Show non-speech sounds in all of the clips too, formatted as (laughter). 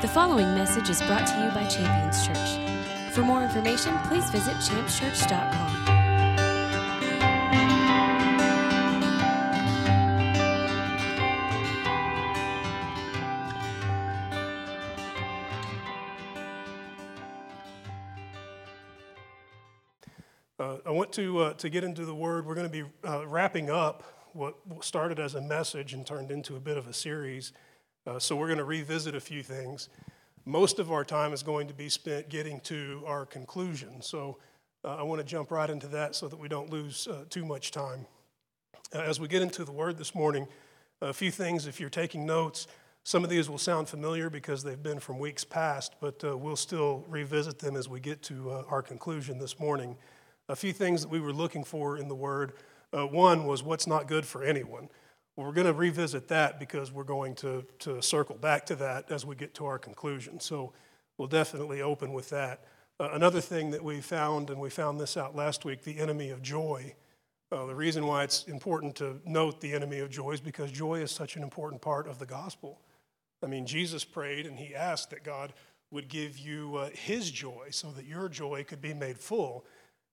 The following message is brought to you by Champions Church. For more information, please visit championschurch.com. Uh, I want to, uh, to get into the word. We're going to be uh, wrapping up what started as a message and turned into a bit of a series. Uh, so we're going to revisit a few things. Most of our time is going to be spent getting to our conclusion. So uh, I want to jump right into that so that we don't lose uh, too much time. Uh, as we get into the word this morning, a few things, if you're taking notes, some of these will sound familiar because they've been from weeks past, but uh, we'll still revisit them as we get to uh, our conclusion this morning. A few things that we were looking for in the word. one was what's not good for anyone. Well, we're going to revisit that because we're going to, to circle back to that as we get to our conclusion. So we'll definitely open with that. Uh, another thing that we found, and we found this out last week, the enemy of joy. Uh, the reason why it's important to note the enemy of joy is because joy is such an important part of the gospel. I mean, Jesus prayed and he asked that God would give you uh, his joy so that your joy could be made full.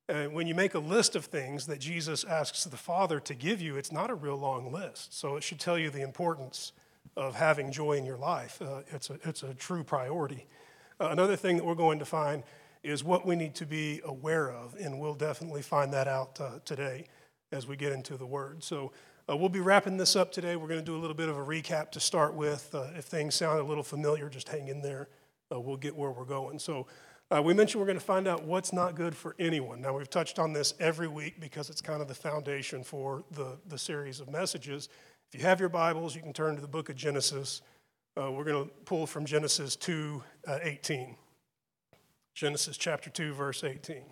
And when you make a list of things that Jesus asks the Father to give you, it's not a real long list. So it should tell you the importance of having joy in your life. Uh, it's, a, it's a true priority. Uh, another thing that we're going to find is what we need to be aware of, and we'll definitely find that out uh, today as we get into the Word. So uh, we'll be wrapping this up today. We're going to do a little bit of a recap to start with. Uh, if things sound a little familiar, just hang in there. Uh, we'll get where we're going. So uh, we mentioned we're going to find out what's not good for anyone. Now, we've touched on this every week because it's kind of the foundation for the, the series of messages. If you have your Bibles, you can turn to the book of Genesis. Uh, we're going to pull from Genesis 2 uh, 18. Genesis chapter 2, verse 18.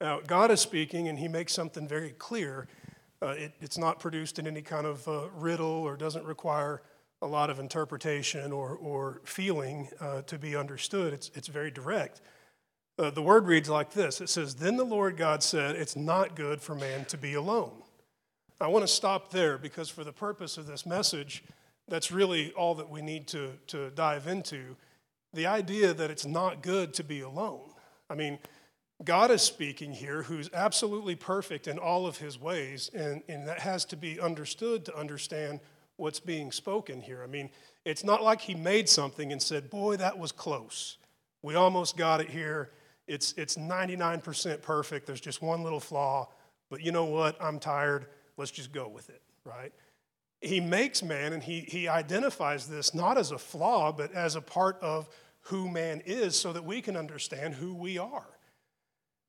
Now, God is speaking, and He makes something very clear. Uh, it, it's not produced in any kind of uh, riddle or doesn't require a lot of interpretation or, or feeling uh, to be understood. It's, it's very direct. Uh, the word reads like this It says, Then the Lord God said, It's not good for man to be alone. I want to stop there because, for the purpose of this message, that's really all that we need to, to dive into. The idea that it's not good to be alone. I mean, God is speaking here, who's absolutely perfect in all of his ways, and, and that has to be understood to understand what's being spoken here. I mean, it's not like he made something and said, Boy, that was close. We almost got it here. It's, it's 99% perfect. There's just one little flaw. But you know what? I'm tired. Let's just go with it, right? He makes man and he, he identifies this not as a flaw, but as a part of who man is so that we can understand who we are.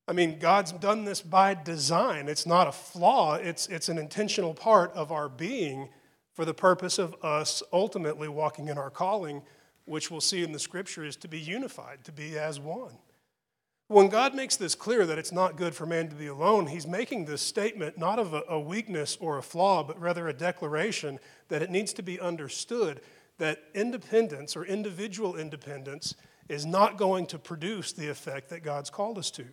I mean, God's done this by design. It's not a flaw, it's, it's an intentional part of our being for the purpose of us ultimately walking in our calling, which we'll see in the scripture is to be unified, to be as one. When God makes this clear that it's not good for man to be alone, he's making this statement not of a, weakness or a flaw, but rather a declaration that it needs to be understood that independence or individual independence is not going to produce the effect that God's called us to.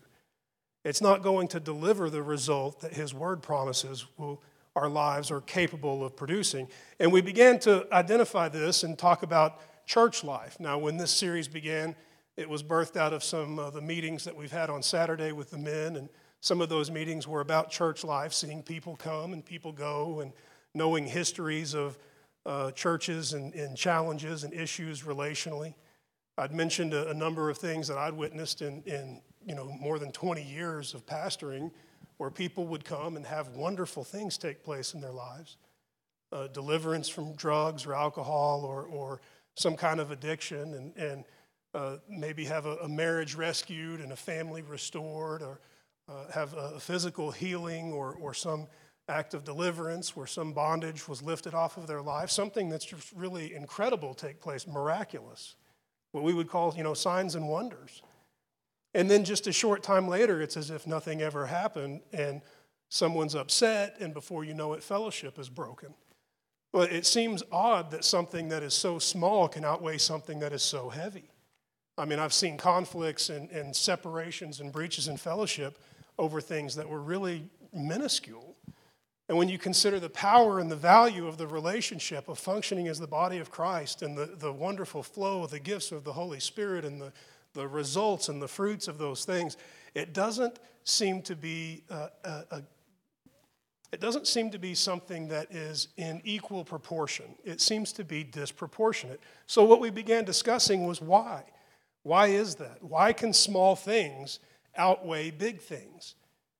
It's not going to deliver the result that his word promises will our lives are capable of producing. And we began to identify this and talk about church life. Now, when this series began, it was birthed out of some of the meetings that we've had on Saturday with the men, and some of those meetings were about church life, seeing people come and people go, and knowing histories of uh, churches and, and, challenges and issues relationally. I'd mentioned a, a, number of things that I'd witnessed in, in you know more than 20 years of pastoring where people would come and have wonderful things take place in their lives. Uh, deliverance from drugs or alcohol or, or some kind of addiction, and, and uh, maybe have a, a, marriage rescued and a family restored, or uh, have a physical healing or, or some act of deliverance where some bondage was lifted off of their life, something that's just really incredible take place, miraculous, what we would call, you know, signs and wonders. And then just a short time later, it's as if nothing ever happened, and someone's upset, and before you know it, fellowship is broken. Well, it seems odd that something that is so small can outweigh something that is so heavy. I mean, I've seen conflicts and, and separations and breaches in fellowship over things that were really minuscule. And when you consider the power and the value of the relationship of functioning as the body of Christ and the, the wonderful flow of the gifts of the Holy Spirit and the, the results and the fruits of those things, it doesn't seem to be a, a, a it doesn't seem to be something that is in equal proportion. It seems to be disproportionate. So, what we began discussing was why. Why is that? Why can small things outweigh big things?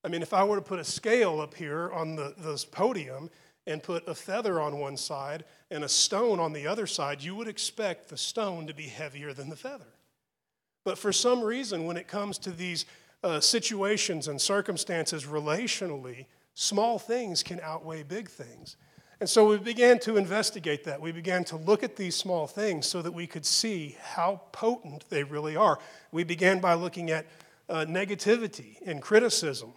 I mean, if I were to put a scale up here on the, this podium and put a feather on one side and a stone on the other side, you would expect the stone to be heavier than the feather. But for some reason, when it comes to these uh, situations and circumstances relationally, small things can outweigh big things. And so we began to investigate that. We began to look at these small things so that we could see how potent they really are. We began by looking at uh, negativity and criticism.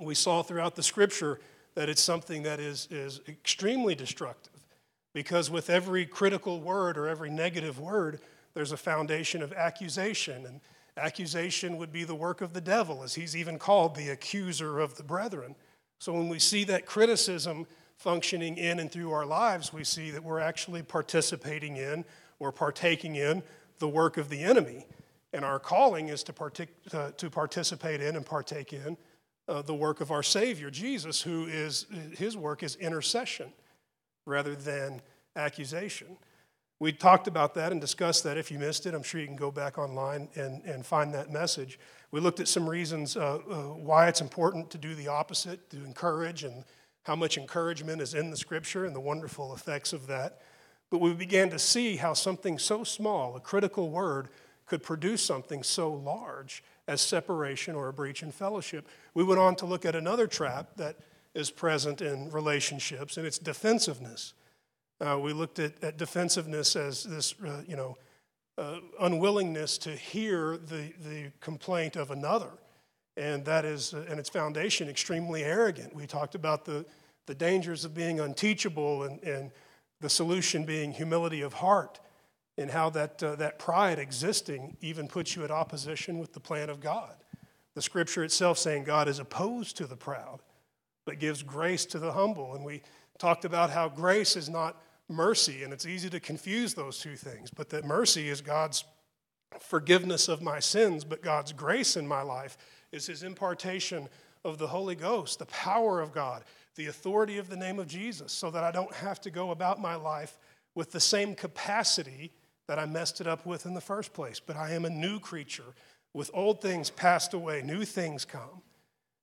We saw throughout the scripture that it's something that is, is extremely destructive because with every critical word or every negative word, there's a foundation of accusation. And accusation would be the work of the devil, as he's even called the accuser of the brethren. So when we see that criticism functioning in and through our lives, we see that we're actually participating in or partaking in the work of the enemy. And our calling is to, partic- uh, to participate in and partake in uh, the work of our Savior, Jesus, who is, his work is intercession rather than accusation. We talked about that and discussed that. If you missed it, I'm sure you can go back online and, and find that message. We looked at some reasons uh, uh, why it's important to do the opposite, to encourage, and how much encouragement is in the scripture and the wonderful effects of that. But we began to see how something so small, a critical word, could produce something so large as separation or a breach in fellowship. We went on to look at another trap that is present in relationships, and it's defensiveness. Uh, we looked at, at defensiveness as this, uh, you know, uh, unwillingness to hear the, the complaint of another. And that is, uh, and its foundation, extremely arrogant. We talked about the, the dangers of being unteachable and, and the solution being humility of heart, and how that, uh, that pride existing even puts you at opposition with the plan of God. The scripture itself saying God is opposed to the proud, but gives grace to the humble. And we talked about how grace is not mercy, and it's easy to confuse those two things, but that mercy is God's forgiveness of my sins, but God's grace in my life is His impartation of the Holy Ghost, the power of God, the authority of the name of Jesus, so that I don't have to go about my life with the same capacity that I messed it up with in the first place. But I am a new creature. With old things passed away, new things come.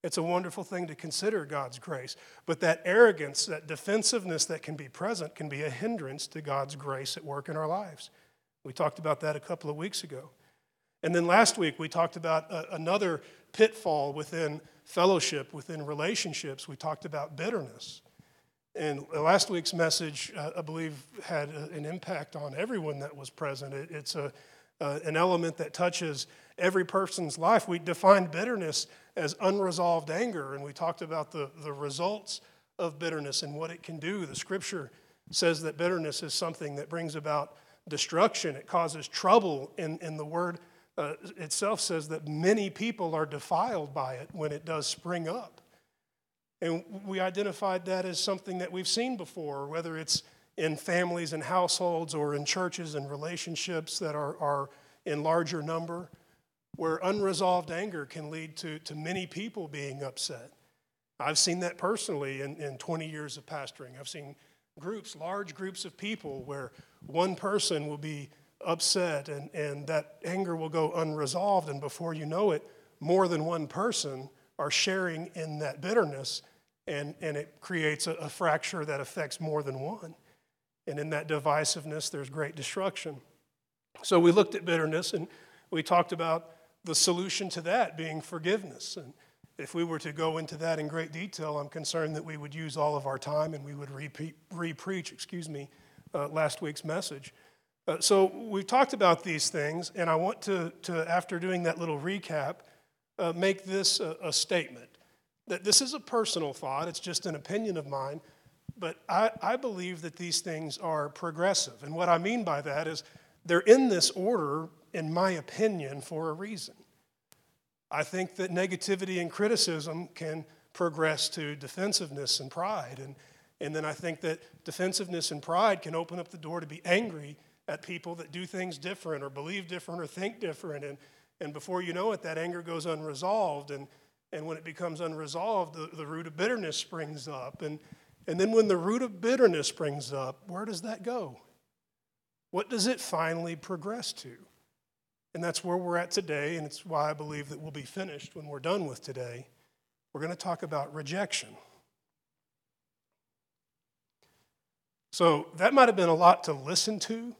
It's a wonderful thing to consider God's grace. But that arrogance, that defensiveness that can be present, can be a hindrance to God's grace at work in our lives. We talked about that a couple of weeks ago. And then last week, we talked about a, another pitfall within fellowship, within relationships. We talked about bitterness. And last week's message, uh, I believe, had a, an impact on everyone that was present. It, it's a, uh, an element that touches every person's life. We defined bitterness as unresolved anger, and we talked about the, the results of bitterness and what it can do. The scripture says that bitterness is something that brings about destruction, it causes trouble, and, and the word uh, itself says that many people are defiled by it when it does spring up. And we identified that as something that we've seen before, whether it's in families and households or in churches and relationships that are, are in larger number where unresolved anger can lead to, to many people being upset. I've seen that personally in, in 20 years of pastoring. I've seen groups, large groups of people, where one person will be upset and, and that anger will go unresolved, and before you know it, more than one person are sharing in that bitterness, and, and it creates a, a fracture that affects more than one. And in that divisiveness, there's great destruction. So we looked at bitterness and we talked about the solution to that being forgiveness. And if we were to go into that in great detail, I'm concerned that we would use all of our time and we would re preach, excuse me, uh, last week's message. Uh, so we've talked about these things, and I want to, to after doing that little recap, uh, make this a, a, statement that this is a personal thought, it's just an opinion of mine, but I, I believe that these things are progressive. And what I mean by that is they're in this order in my opinion, for a reason. I think that negativity and criticism can progress to defensiveness and pride. And, and then I think that defensiveness and pride can open up the door to be angry at people that do things different or believe different or think different. And, and before you know it, that anger goes unresolved. And, and when it becomes unresolved, the, the root of bitterness springs up. And, and then when the root of bitterness springs up, where does that go? What does it finally progress to? And that's where we're at today, and it's why I believe that we'll be finished when we're done with today. We're going to talk about rejection. So that might have been a lot to listen to.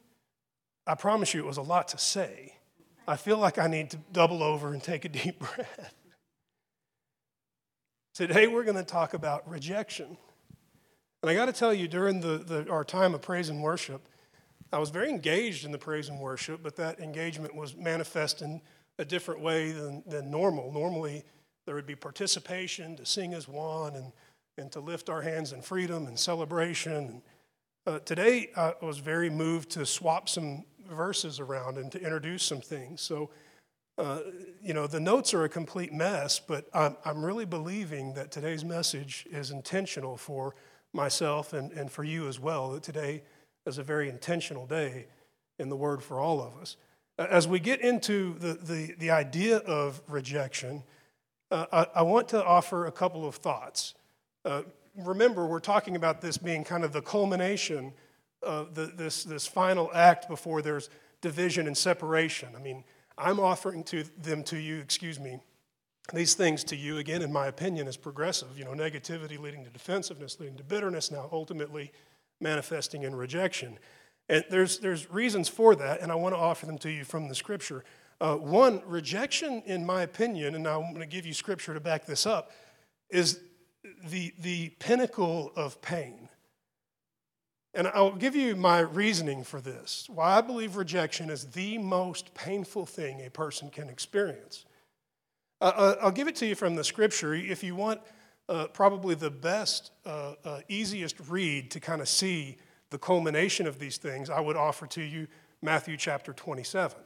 I promise you it was a lot to say. I feel like I need to double over and take a deep (laughs) breath. Today we're going to talk about rejection. And I got to tell you, during the, the, our time of praise and worship, I was very engaged in the praise and worship, but that engagement was manifest in a different way than, than normal. Normally, there would be participation to sing as one and, and to lift our hands in freedom and celebration. Uh, today, I was very moved to swap some verses around and to introduce some things. So, uh, you know, the notes are a complete mess, but I'm, I'm really believing that today's message is intentional for myself and, and for you as well, that today is a very intentional day in the Word for all of us. As we get into the, the, the idea of rejection, uh, I, I, want to offer a couple of thoughts. Uh, remember, we're talking about this being kind of the culmination of the, this, this final act before there's division and separation. I mean, I'm offering to them to you, excuse me, these things to you, again, in my opinion, is progressive. You know, negativity leading to defensiveness, leading to bitterness, now ultimately manifesting in rejection. And there's, there's reasons for that, and I want to offer them to you from the scripture. Uh, one, rejection, in my opinion, and I'm going to give you scripture to back this up, is the, the pinnacle of pain. And I'll give you my reasoning for this. Why I believe rejection is the most painful thing a person can experience. Uh, uh I'll give it to you from the scripture. If you want uh, probably the best, uh, uh, easiest read to kind of see the culmination of these things, I would offer to you Matthew chapter 27.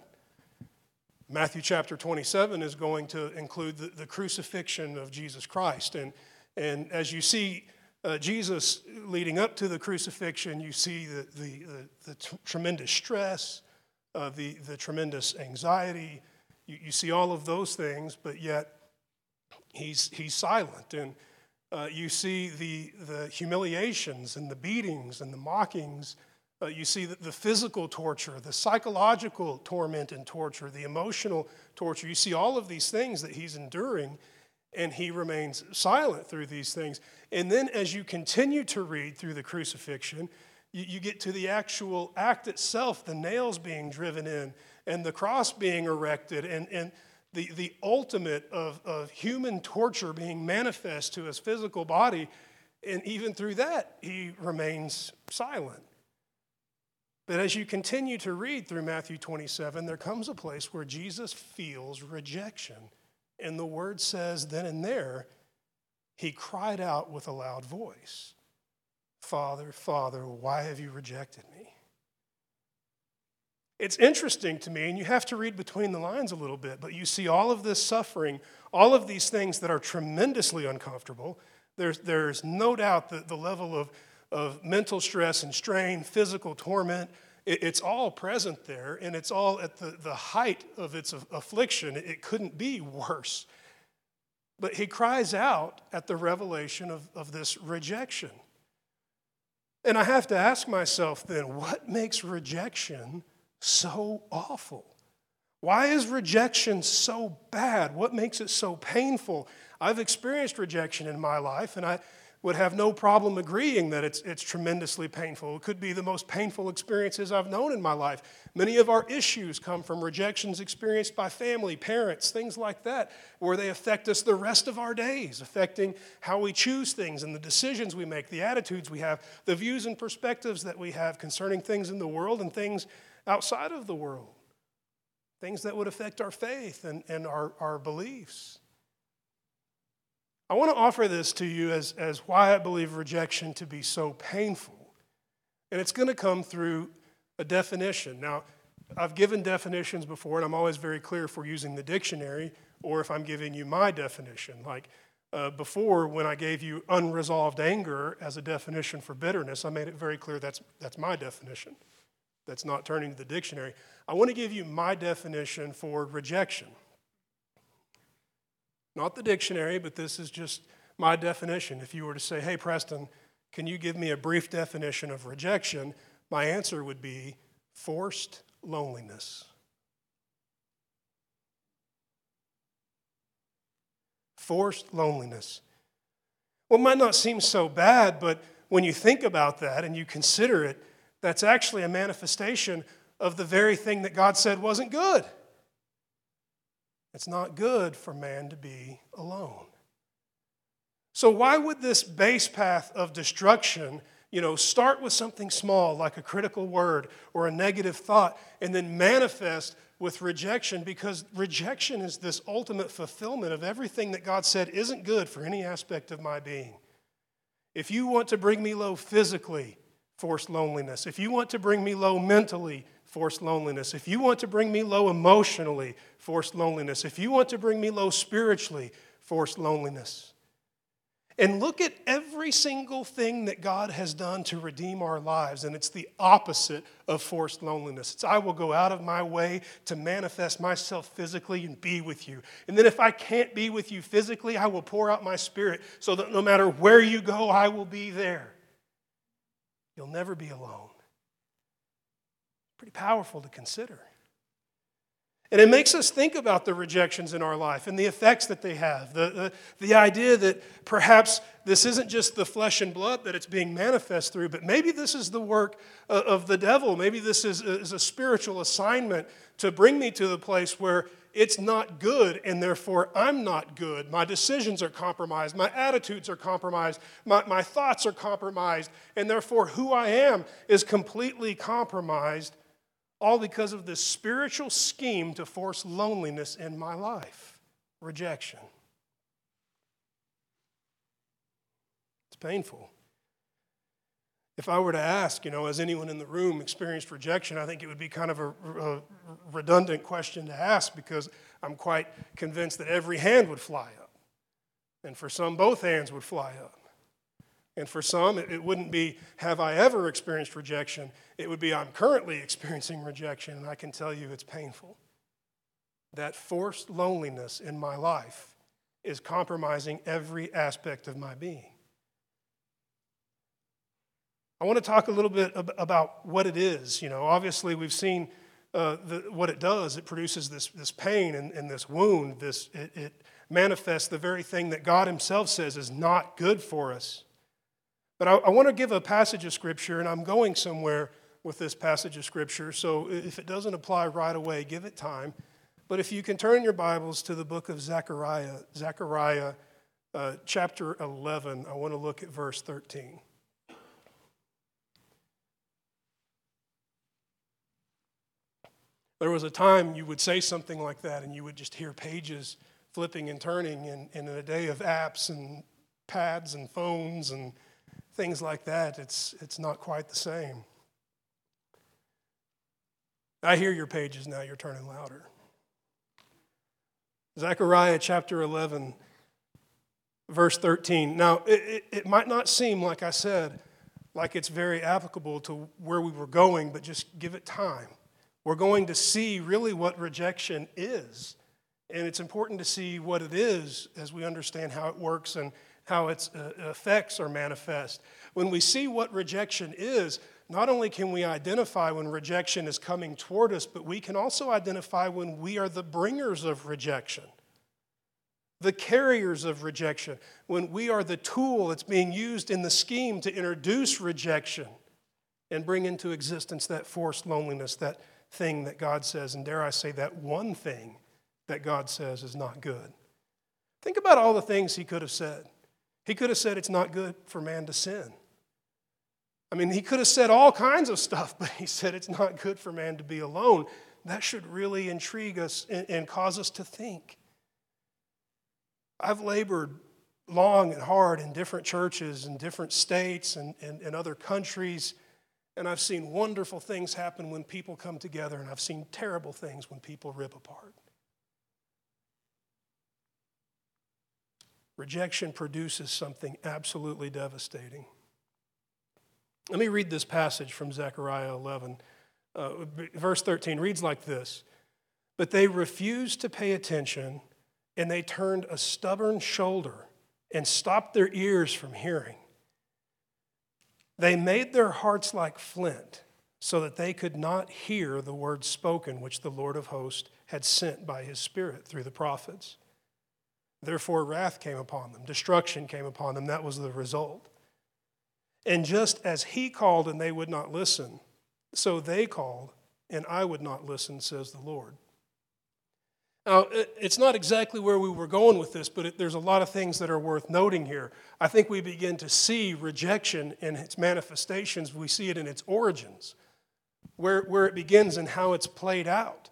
Matthew chapter 27 is going to include the, the crucifixion of Jesus Christ. And, and as you see uh, Jesus leading up to the crucifixion, you see the, the, the, the t- tremendous stress, the, the tremendous anxiety. You, you see all of those things, but yet he's, he's silent. And uh, you see the, the humiliations and the beatings and the mockings. Uh, you see the, the physical torture, the psychological torment and torture, the emotional torture. You see all of these things that he's enduring, and he remains silent through these things. And then, as you continue to read through the crucifixion, you, you get to the actual act itself the nails being driven in, and the cross being erected, and, and the, the ultimate of, of human torture being manifest to his physical body. And even through that, he remains silent. But as you continue to read through Matthew 27, there comes a place where Jesus feels rejection. And the word says, then and there, he cried out with a loud voice Father, Father, why have you rejected me? It's interesting to me, and you have to read between the lines a little bit, but you see all of this suffering, all of these things that are tremendously uncomfortable. There's, there's no doubt that the level of, of mental stress and strain, physical torment, it, it's all present there, and it's all at the, the height of its affliction. It, it couldn't be worse. But he cries out at the revelation of, of this rejection. And I have to ask myself then, what makes rejection? So awful? Why is rejection so bad? What makes it so painful? I've experienced rejection in my life, and I would have no problem agreeing that it's, it's tremendously painful. It could be the most painful experiences I've known in my life. Many of our issues come from rejections experienced by family, parents, things like that, where they affect us the rest of our days, affecting how we choose things and the decisions we make, the attitudes we have, the views and perspectives that we have concerning things in the world and things outside of the world, things that would affect our faith and, and our, our beliefs. I want to offer this to you as, as why I believe rejection to be so painful. And it's going to come through a definition. Now, I've given definitions before, and I'm always very clear if we're using the dictionary or if I'm giving you my definition. Like, Uh, before, when I gave you unresolved anger as a definition for bitterness, I made it very clear that's, that's my definition. That's not turning to the dictionary. I want to give you my definition for rejection. Not the dictionary, but this is just my definition. If you were to say, hey, Preston, can you give me a brief definition of rejection? My answer would be forced loneliness. Forced loneliness. Well, it might not seem so bad, but when you think about that and you consider it, that's actually a manifestation of the very thing that God said wasn't good. It's not good for man to be alone. So, why would this base path of destruction, you know, start with something small like a critical word or a negative thought and then manifest with rejection? Because rejection is this ultimate fulfillment of everything that God said isn't good for any aspect of my being. If you want to bring me low physically, forced loneliness. If you want to bring me low mentally, forced loneliness. If you want to bring me low emotionally, forced loneliness. If you want to bring me low spiritually, forced loneliness. And look at every single thing that God has done to redeem our lives, and it's the opposite of forced loneliness. It's I will go out of my way to manifest myself physically and be with you. And then if I can't be with you physically, I will pour out my spirit so that no matter where you go, I will be there. You'll never be alone. Pretty powerful to consider. And it makes us think about the rejections in our life and the effects that they have. The, the, the, idea that perhaps this isn't just the flesh and blood that it's being manifest through, but maybe this is the work uh, of the devil. Maybe this is, is a spiritual assignment to bring me to the place where it's not good and therefore I'm not good. My decisions are compromised. My attitudes are compromised. My, my thoughts are compromised. And therefore, who I am is completely compromised all because of this spiritual scheme to force loneliness in my life rejection. It's painful. If I were to ask, you know, has anyone in the room experienced rejection, I think it would be kind of a, a redundant question to ask because I'm quite convinced that every hand would fly up. And for some, both hands would fly up. And for some, it, wouldn't be, have I ever experienced rejection? It would be, I'm currently experiencing rejection, and I can tell you it's painful. That forced loneliness in my life is compromising every aspect of my being. I want to talk a little bit about what it is. You know, obviously, we've seen uh, the, what it does. It produces this, this pain and, and this wound. This, it, it manifests the very thing that God Himself says is not good for us. But I, I want to give a passage of Scripture, and I'm going somewhere with this passage of Scripture. So if it doesn't apply right away, give it time. But if you can turn your Bibles to the book of Zechariah, Zechariah uh, chapter 11, I want to look at verse 13. There was a time you would say something like that, and you would just hear pages flipping and turning, and, and in a day of apps and pads and phones and things like that, it's, it's not quite the same. I hear your pages now, you're turning louder. Zechariah chapter 11, verse 13. Now, it, it, it, might not seem, like I said, like it's very applicable to where we were going, but just give it time. We're going to see really what rejection is. And it's important to see what it is as we understand how it works and how its uh, effects are manifest. When we see what rejection is, not only can we identify when rejection is coming toward us, but we can also identify when we are the bringers of rejection, the carriers of rejection, when we are the tool that's being used in the scheme to introduce rejection and bring into existence that forced loneliness, that thing that God says, and dare I say, that one thing that God says is not good. Think about all the things He could have said. He could have said it's not good for man to sin. I mean, he could have said all kinds of stuff, (laughs) but he said it's not good for man to be alone. That should really intrigue us and, cause us to think. I've labored long and hard in different churches in different states and, and, and other countries, and I've seen wonderful things happen when people come together, and I've seen terrible things when people rip apart. Rejection produces something absolutely devastating. Let me read this passage from Zechariah 11. Uh, verse 13 reads like this But they refused to pay attention, and they turned a stubborn shoulder and stopped their ears from hearing. They made their hearts like flint, so that they could not hear the words spoken which the Lord of hosts had sent by his Spirit through the prophets. Therefore, wrath came upon them, destruction came upon them. That was the result. And just as he called and they would not listen, so they called and I would not listen, says the Lord. Now, it's not exactly where we were going with this, but it, there's a lot of things that are worth noting here. I think we begin to see rejection in its manifestations, we see it in its origins, where, where it begins and how it's played out.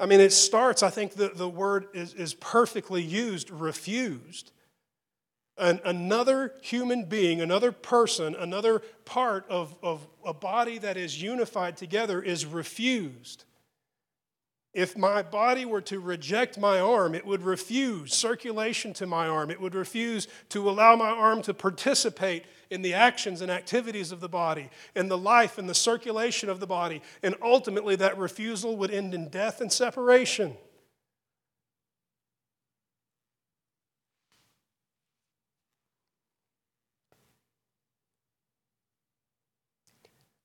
I mean, it starts, I think the, the word is, is perfectly used, refused. An, another human being, another person, another part of, of a body that is unified together is refused. If my body were to reject my arm, it would refuse circulation to my arm. It would refuse to allow my arm to participate in the actions and activities of the body, in the life and the circulation of the body. And ultimately, that refusal would end in death and separation.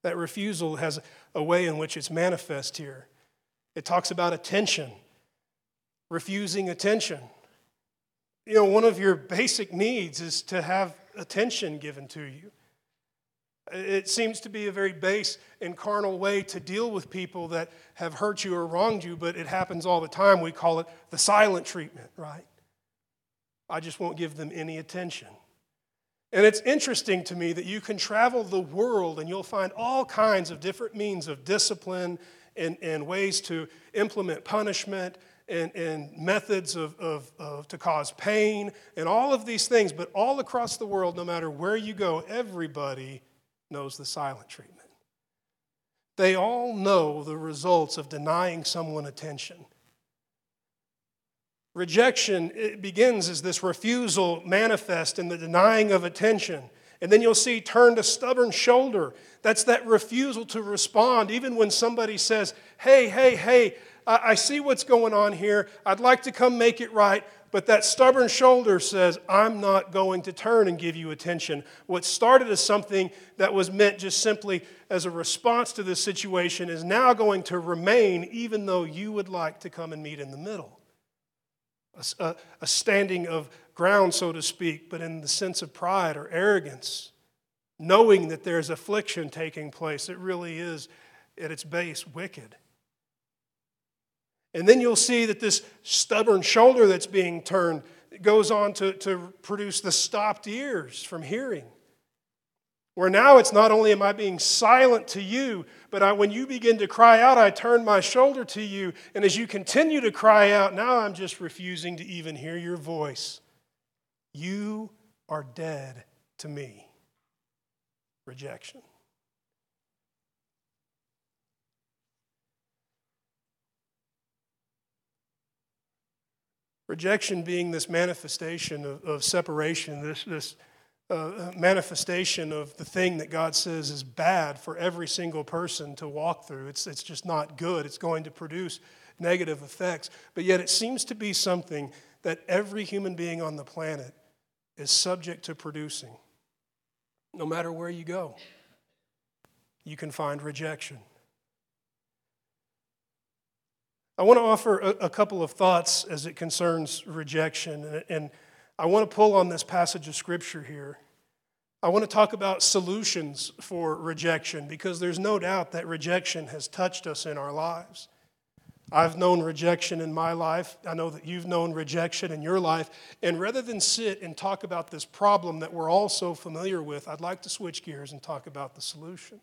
That refusal has a way in which it's manifest here. It talks about attention, refusing attention. You know, one of your basic needs is to have attention given to you. It seems to be a very base and carnal way to deal with people that have hurt you or wronged you, but it happens all the time. We call it the silent treatment, right? I just won't give them any attention. And it's interesting to me that you can travel the world and you'll find all kinds of different means of discipline and, and ways to implement punishment and, and methods of, of, of, to cause pain and all of these things. But all across the world, no matter where you go, everybody knows the silent treatment. They all know the results of denying someone attention. Rejection begins as this refusal manifest in the denying of attention. And then you'll see turned a stubborn shoulder. That's that refusal to respond, even when somebody says, Hey, hey, hey, I see what's going on here. I'd like to come make it right. But that stubborn shoulder says, I'm not going to turn and give you attention. What started as something that was meant just simply as a response to this situation is now going to remain, even though you would like to come and meet in the middle. A, a standing of ground, so to speak, but in the sense of pride or arrogance, knowing that there's affliction taking place. It really is, at its base, wicked. And then you'll see that this stubborn shoulder that's being turned goes on to, to produce the stopped ears from hearing. Where now it's not only am I being silent to you, but I, when you begin to cry out, I turn my shoulder to you. And as you continue to cry out, now I'm just refusing to even hear your voice. You are dead to me. Rejection. Rejection being this manifestation of, of separation, this, this uh, manifestation of the thing that God says is bad for every single person to walk through. It's, it's just not good. It's going to produce negative effects. But yet, it seems to be something that every human being on the planet is subject to producing. No matter where you go, you can find rejection. I want to offer a, couple of thoughts as it concerns rejection, and I want to pull on this passage of Scripture here. I want to talk about solutions for rejection because there's no doubt that rejection has touched us in our lives. I've known rejection in my life. I know that you've known rejection in your life. And rather than sit and talk about this problem that we're all so familiar with, I'd like to switch gears and talk about the solution.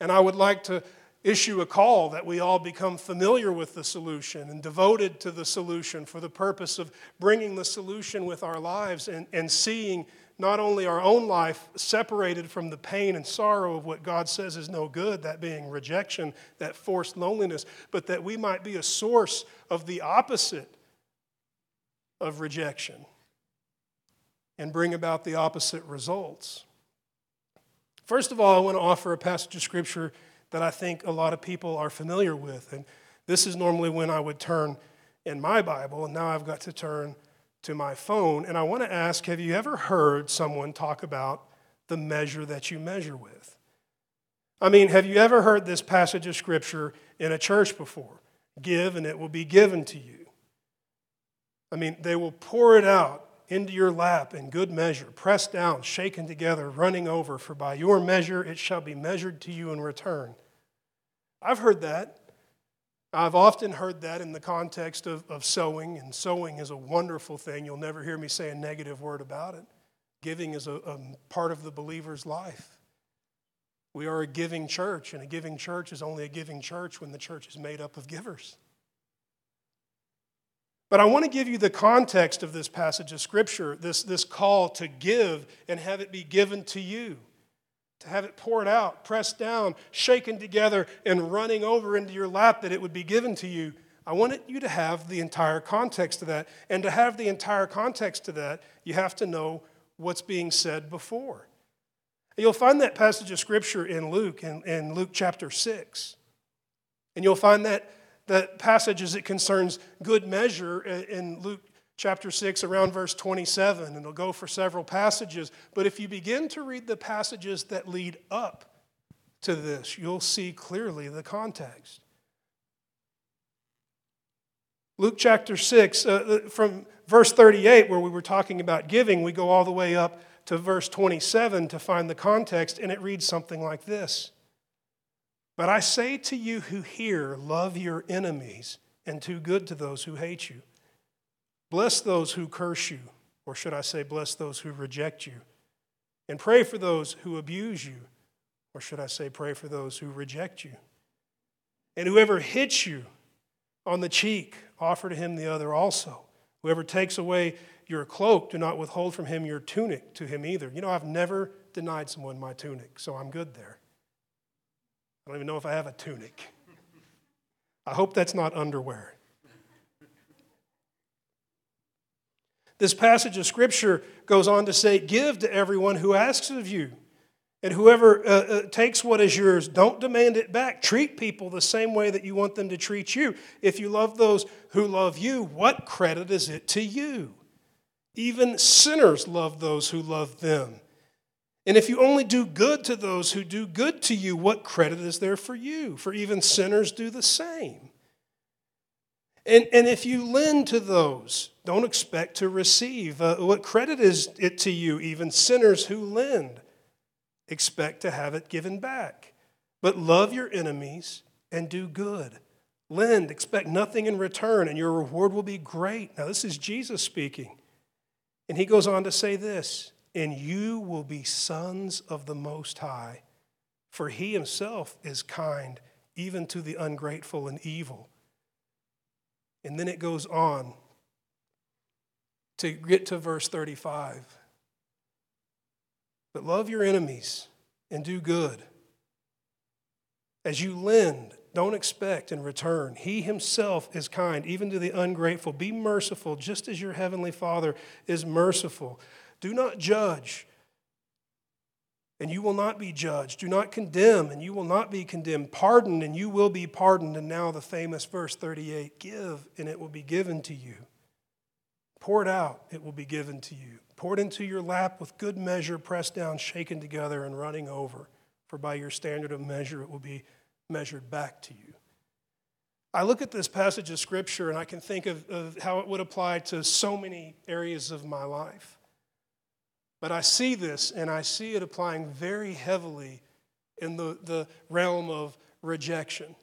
And I would like to issue a call that we all become familiar with the solution and devoted to the solution for the purpose of bringing the solution with our lives and, and seeing not only our own life separated from the pain and sorrow of what God says is no good, that being rejection, that forced loneliness, but that we might be a source of the opposite of rejection and bring about the opposite results. First of all, I want to offer a passage of scripture that I think a lot of people are familiar with. And this is normally when I would turn in my Bible, and now I've got to turn to my phone. And I want to ask have you ever heard someone talk about the measure that you measure with? I mean, have you ever heard this passage of scripture in a church before? Give, and it will be given to you. I mean, they will pour it out into your lap in good measure, pressed down, shaken together, running over, for by your measure it shall be measured to you in return. I've heard that. I've often heard that in the context of, of sowing, and sowing is a wonderful thing. You'll never hear me say a negative word about it. Giving is a, a part of the believer's life. We are a giving church, and a giving church is only a giving church when the church is made up of givers. But I want to give you the context of this passage of Scripture, this, this call to give and have it be given to you to have it poured out, pressed down, shaken together, and running over into your lap that it would be given to you. I wanted you to have the entire context of that. And to have the entire context of that, you have to know what's being said before. You'll find that passage of scripture in Luke, in, in Luke chapter 6. And you'll find that, that passage as it concerns good measure in Luke chapter 6, around verse 27, and it'll go for several passages. But if you begin to read the passages that lead up to this, you'll see clearly the context. Luke chapter 6, uh, uh from verse 38, where we were talking about giving, we go all the way up to verse 27 to find the context, and it reads something like this But I say to you who hear, love your enemies and do good to those who hate you. Bless those who curse you, or should I say, bless those who reject you. And pray for those who abuse you, or should I say, pray for those who reject you. And whoever hits you on the cheek, offer to him the other also. Whoever takes away your cloak, do not withhold from him your tunic to him either. You know, I've never denied someone my tunic, so I'm good there. I don't even know if I have a tunic. I hope that's not underwear. This passage of Scripture goes on to say, Give to everyone who asks of you. And whoever uh, uh, takes what is yours, don't demand it back. Treat people the same way that you want them to treat you. If you love those who love you, what credit is it to you? Even sinners love those who love them. And if you only do good to those who do good to you, what credit is there for you? For even sinners do the same. And, and if you lend to those, don't expect to receive. Uh, what credit is it to you? Even sinners who lend expect to have it given back. But love your enemies and do good. Lend, expect nothing in return, and your reward will be great. Now, this is Jesus speaking. And he goes on to say this And you will be sons of the Most High, for he himself is kind, even to the ungrateful and evil. And then it goes on to get to verse 35. But love your enemies and do good. As you lend, don't expect in return. He himself is kind, even to the ungrateful. Be merciful, just as your heavenly Father is merciful. Do not judge, and you will not be judged. Do not condemn, and you will not be condemned. Pardon, and you will be pardoned. And now the famous verse 38 Give, and it will be given to you. Pour it out, it will be given to you. Pour it into your lap with good measure, pressed down, shaken together, and running over. For by your standard of measure, it will be measured back to you. I look at this passage of Scripture and I can think of, of how it would apply to so many areas of my life. But I see this and I see it applying very heavily in the, the realm of rejection.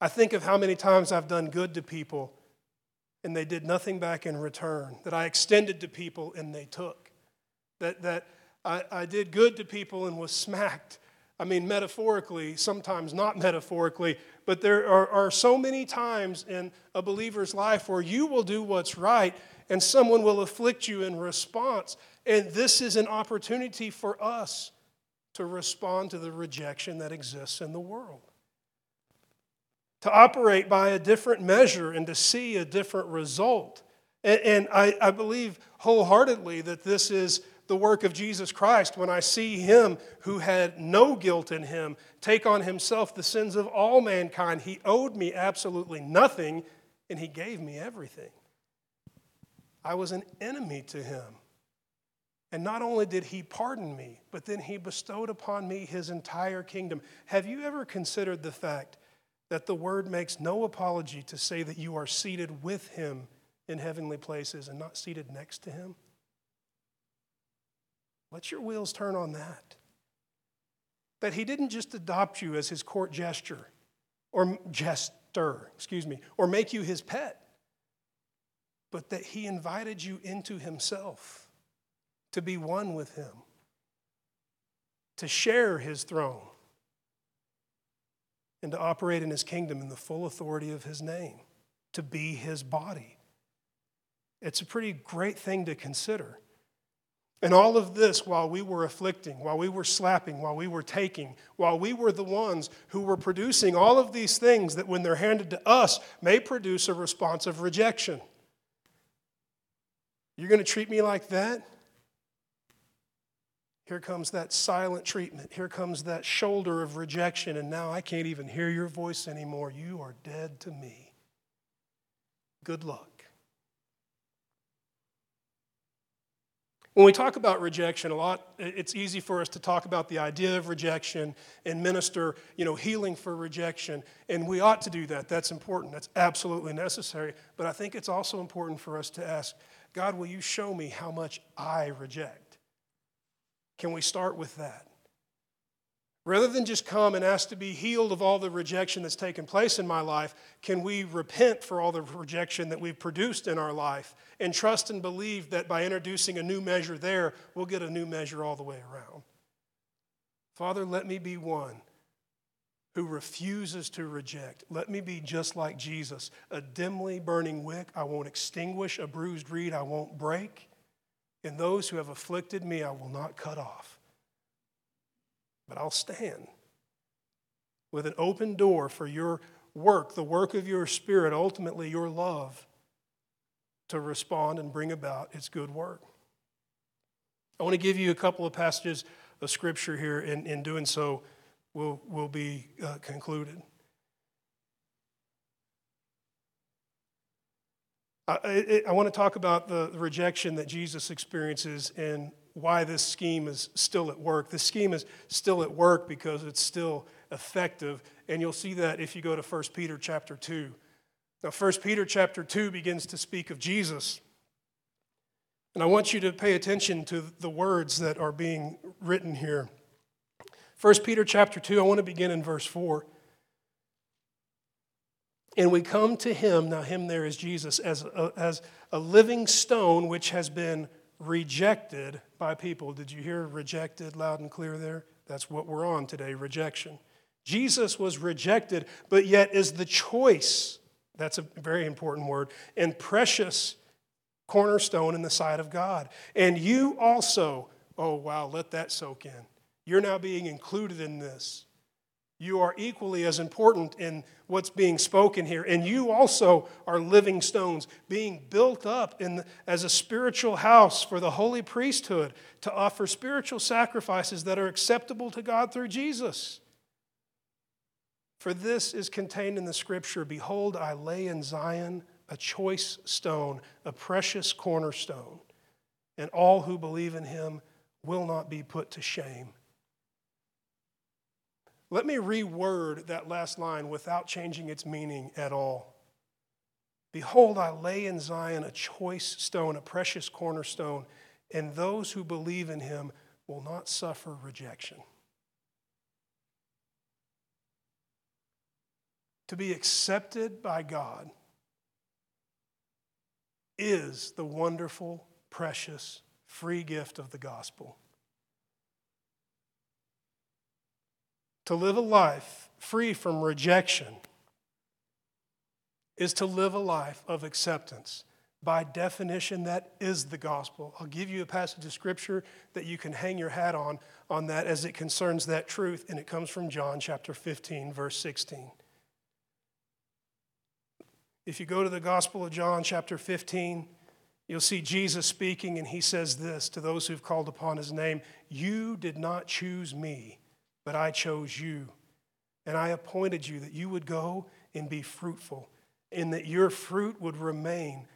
I think of how many times I've done good to people and they did nothing back in return, that I extended to people and they took, that, that I, I did good to people and was smacked. I mean, metaphorically, sometimes not (laughs) metaphorically, but there are, are so many times in a believer's life where you will do what's right and someone will afflict you in response. And this is an opportunity for us to respond to the rejection that exists in the world. To operate by a different measure and to see a different result. And, and I, I believe wholeheartedly that this is the work of Jesus Christ when I see him who had no guilt in him take on himself the sins of all mankind. He owed me absolutely nothing, and he gave me everything. I was an enemy to him. And not only did he pardon me, but then he bestowed upon me his entire kingdom. Have you ever considered the fact that the word makes no apology to say that you are seated with him in heavenly places and not seated next to him? Let your wheels turn on that. That he didn't just adopt you as his court gesture or jester, excuse me, or make you his pet, but that he invited you into himself to be one with him, to share his throne, and to operate in his kingdom in the full authority of his name, to be his body. It's a pretty great thing to consider. And all of this while we were afflicting, while we were slapping, while we were taking, while we were the ones who were producing all of these things that, when they're handed to us, may produce a response of rejection. You're going to treat me like that? Here comes that silent treatment. Here comes that shoulder of rejection, and now I can't even hear your voice anymore. You are dead to me. Good luck. When we talk about rejection, a lot, it's easy for us to talk about the idea of rejection and minister, you know, healing for rejection. And we ought to do that. That's important. That's absolutely necessary. But I think it's also important for us to ask, God, will you show me how much I reject? Can we start with that? Rather than just come and ask to be healed of all the rejection that's taken place in my life, can we repent for all the rejection that we've produced in our life and trust and believe that by introducing a new measure there, we'll get a new measure all the way around? Father, let me be one who refuses to reject. Let me be just like Jesus, a dimly burning wick I won't extinguish, a bruised reed I won't break, and those who have afflicted me I will not cut off but I'll stand with an open door for your work, the work of your spirit, ultimately your love, to respond and bring about its good work. I want to give you a couple of passages of scripture here. In, in doing so, we'll, we'll be uh, concluded. I, I, want to talk about the rejection that Jesus experiences and why this scheme is still at work. This scheme is still at work because it's still effective, and you'll see that if you go to 1 Peter chapter 2. Now, 1 Peter chapter 2 begins to speak of Jesus. And I want you to pay attention to the words that are being written here. 1 Peter chapter 2, I want to begin in verse 4. And we come to him, now him there is Jesus, as a, as a living stone which has been rejected by people. Did you hear rejected loud and clear there? That's what we're on today rejection. Jesus was rejected, but yet is the choice. That's a very important word. And precious cornerstone in the sight of God. And you also, oh wow, let that soak in. You're now being included in this. You are equally as important in what's being spoken here. And you also are living stones, being built up in as a spiritual house for the holy priesthood to offer spiritual sacrifices that are acceptable to God through Jesus. For this is contained in the scripture Behold, I lay in Zion a choice stone, a precious cornerstone, and all who believe in him will not be put to shame. Let me reword that last line without changing its meaning at all. Behold, I lay in Zion a choice stone, a precious cornerstone, and those who believe in him will not suffer rejection. To be accepted by God is the wonderful, precious, free gift of the gospel. To live a life free from rejection is to live a life of acceptance. By definition, that is the gospel. I'll give you a passage of scripture that you can hang your hat on on that as it concerns that truth, and it comes from John chapter 15, verse 16. If you go to the Gospel of John chapter 15, You'll see Jesus speaking, and he says this to those who've called upon his name You did not choose me, but I chose you. And I appointed you that you would go and be fruitful, and that your fruit would remain.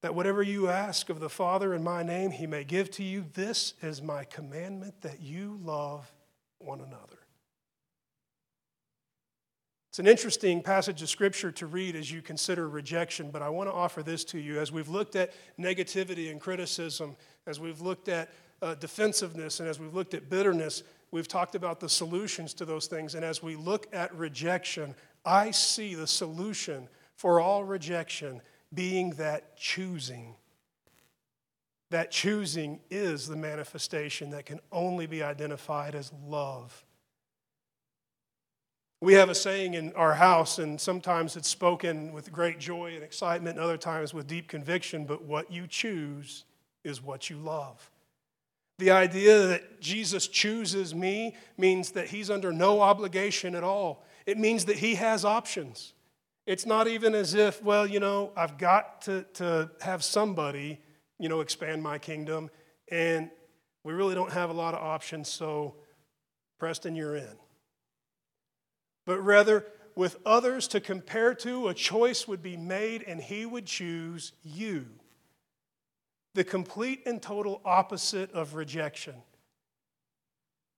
That whatever you ask of the Father in my name, he may give to you. This is my commandment that you love one another. It's an interesting passage of scripture to read as you consider rejection, but I want to offer this to you. As we've looked at negativity and criticism, as we've looked at uh, defensiveness, and as we've looked at bitterness, we've talked about the solutions to those things. And as we look at rejection, I see the solution for all rejection being that choosing. That choosing is the manifestation that can only be identified as love. We have a saying in our house, and sometimes it's spoken with great joy and excitement, and other times with deep conviction, but what you choose is what you love. The idea that Jesus chooses me means that he's under no obligation at all. It means that he has options. It's not even as if, well, you know, I've got to, to have somebody, you know, expand my kingdom, and we really don't have a lot of options, so Preston, you're in but rather with others to compare to, a choice would be made and he would choose you. The complete and total opposite of rejection.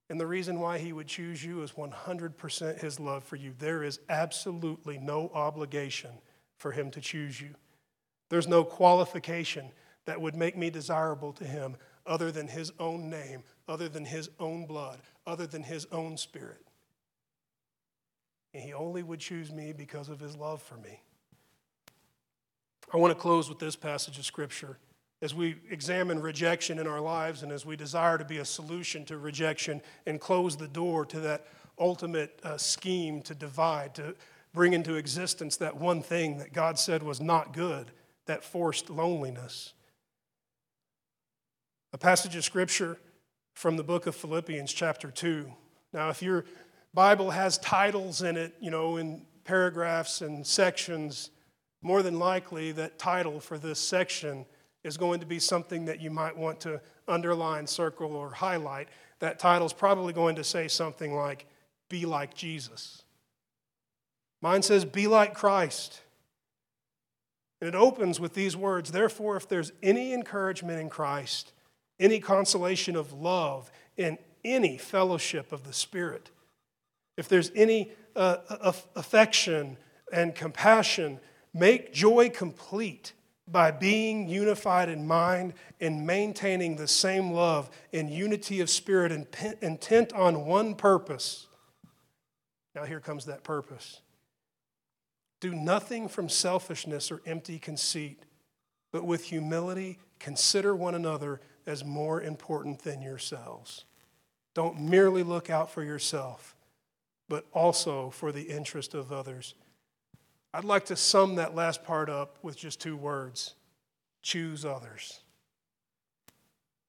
And the reason why he would choose you is 100% his love for you. There is absolutely no obligation for him to choose you. There's no qualification that would make me desirable to him other than his own name, other than his own blood, other than his own spirit and he only would choose me because of his love for me. I want to close with this passage of Scripture. As we examine rejection in our lives and as we desire to be a solution to rejection and close the door to that ultimate uh, scheme to divide, to bring into existence that one thing that God said was not good, that forced loneliness. A passage of Scripture from the book of Philippians, chapter 2. Now, if you're Bible has titles in it, you know, in paragraphs and sections, more than likely that title for this section is going to be something that you might want to underline, circle, or highlight. That title is probably going to say something like, Be like Jesus. Mine says, Be like Christ. And it opens with these words Therefore, if there's any encouragement in Christ, any consolation of love, and any fellowship of the Spirit, if there's any uh, affection and compassion, make joy complete by being unified in mind and maintaining the same love and unity of spirit and intent on one purpose. Now, here comes that purpose. Do nothing from selfishness or empty conceit, but with humility consider one another as more important than yourselves. Don't merely look out for yourself but also for the interest of others. I'd like to sum that last part up with just two words choose others.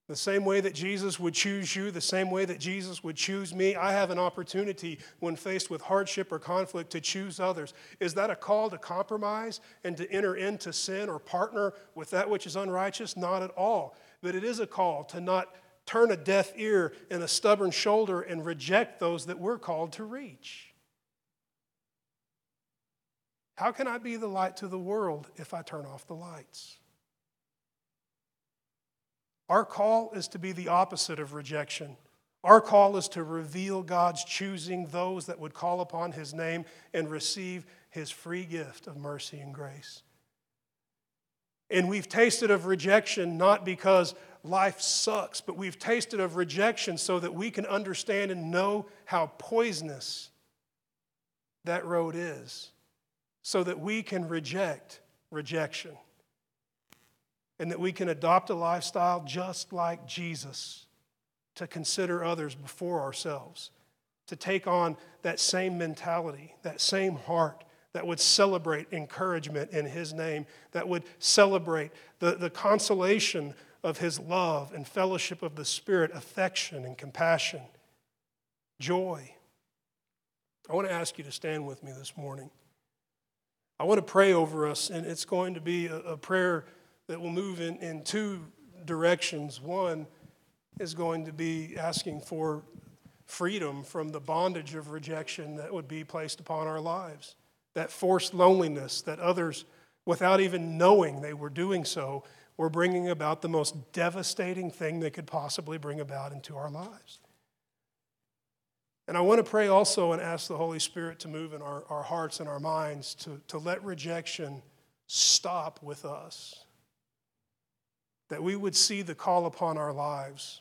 The same way that Jesus would choose you, the same way that Jesus would choose me, I have an opportunity when faced with hardship or conflict to choose others. Is that a call to compromise and to enter into sin or partner with that which is unrighteous? Not at all. But it is a call to not turn a deaf ear and a stubborn shoulder and reject those that we're called to reach? How can I be the light to the world if I turn off the lights? Our call is to be the opposite of rejection. Our call is to reveal God's choosing those that would call upon His name and receive His free gift of mercy and grace. And we've tasted of rejection not because life sucks, but we've tasted of rejection so that we can understand and know how poisonous that road is, so that we can reject rejection and that we can adopt a lifestyle just like Jesus to consider others before ourselves, to take on that same mentality, that same heart that would celebrate encouragement in His name, that would celebrate the, the consolation of his love and fellowship of the Spirit, affection and compassion, joy. I want to ask you to stand with me this morning. I want to pray over us, and it's going to be a, a prayer that will move in, in two directions. One is going to be asking for freedom from the bondage of rejection that would be placed upon our lives, that forced loneliness that others, without even knowing they were doing so, were bringing about the most devastating thing they could possibly bring about into our lives. And I want to pray also and ask the Holy Spirit to move in our, our hearts and our minds to, to let rejection stop with us. That we would see the call upon our lives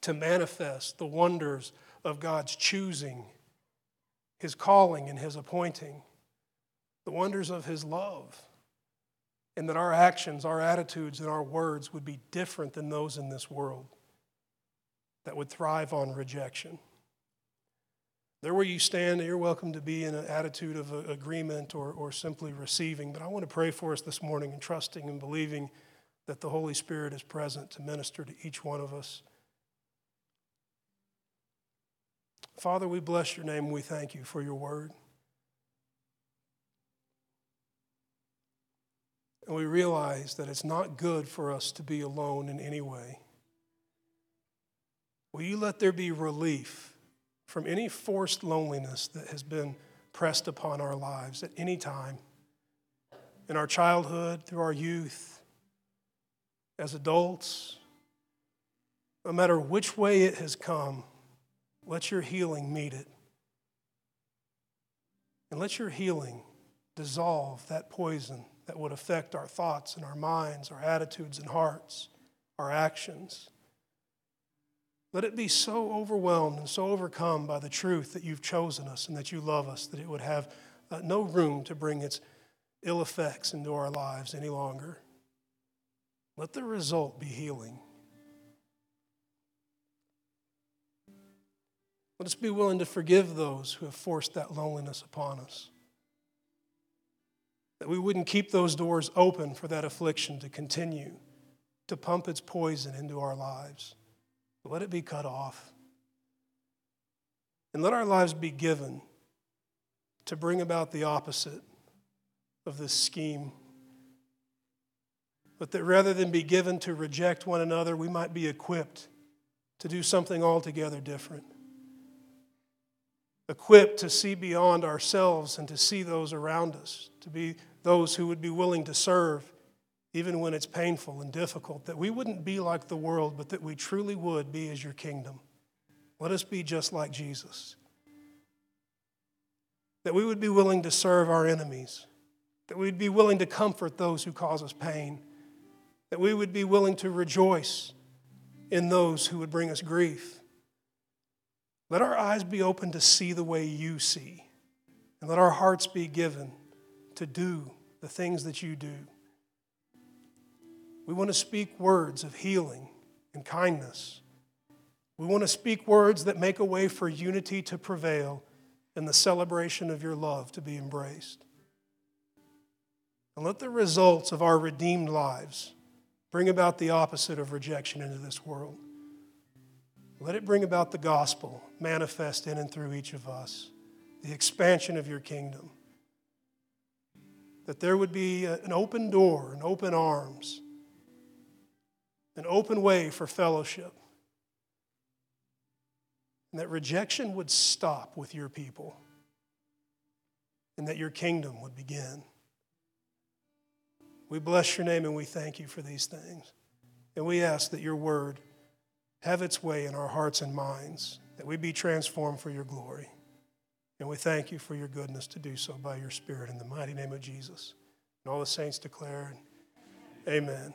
to manifest the wonders of God's choosing, His calling, and His appointing, the wonders of His love, and that our actions, our attitudes, and our words would be different than those in this world that would thrive on rejection. There where you stand, you're welcome to be in an attitude of agreement or, or simply receiving. But I want to pray for us this morning and trusting and believing that the Holy Spirit is present to minister to each one of us. Father, we bless your name we thank you for your word. And we realize that it's not good for us to be alone in any way. Will you let there be relief? From any forced loneliness that has been pressed upon our lives at any time in our childhood, through our youth, as adults. No matter which way it has come, let your healing meet it. And let your healing dissolve that poison that would affect our thoughts and our minds, our attitudes and hearts, our actions. Let it be so overwhelmed and so overcome by the truth that you've chosen us and that you love us that it would have uh, no room to bring its ill effects into our lives any longer. Let the result be healing. Let us be willing to forgive those who have forced that loneliness upon us. That we wouldn't keep those doors open for that affliction to continue to pump its poison into our lives. Let it be cut off. And let our lives be given to bring about the opposite of this scheme. But that rather than be given to reject one another, we might be equipped to do something altogether different. Equipped to see beyond ourselves and to see those around us, to be those who would be willing to serve even when it's painful and difficult, that we wouldn't be like the world, but that we truly would be as your kingdom. Let us be just like Jesus. That we would be willing to serve our enemies, that we'd be willing to comfort those who cause us pain, that we would be willing to rejoice in those who would bring us grief. Let our eyes be open to see the way you see, and let our hearts be given to do the things that you do. We want to speak words of healing and kindness. We want to speak words that make a way for unity to prevail and the celebration of your love to be embraced. And let the results of our redeemed lives bring about the opposite of rejection into this world. Let it bring about the gospel manifest in and through each of us, the expansion of your kingdom. That there would be an open door and open arms an open way for fellowship. And that rejection would stop with your people, and that your kingdom would begin. We bless your name and we thank you for these things. And we ask that your word have its way in our hearts and minds, that we be transformed for your glory. And we thank you for your goodness to do so by your Spirit in the mighty name of Jesus. And all the saints declare, Amen.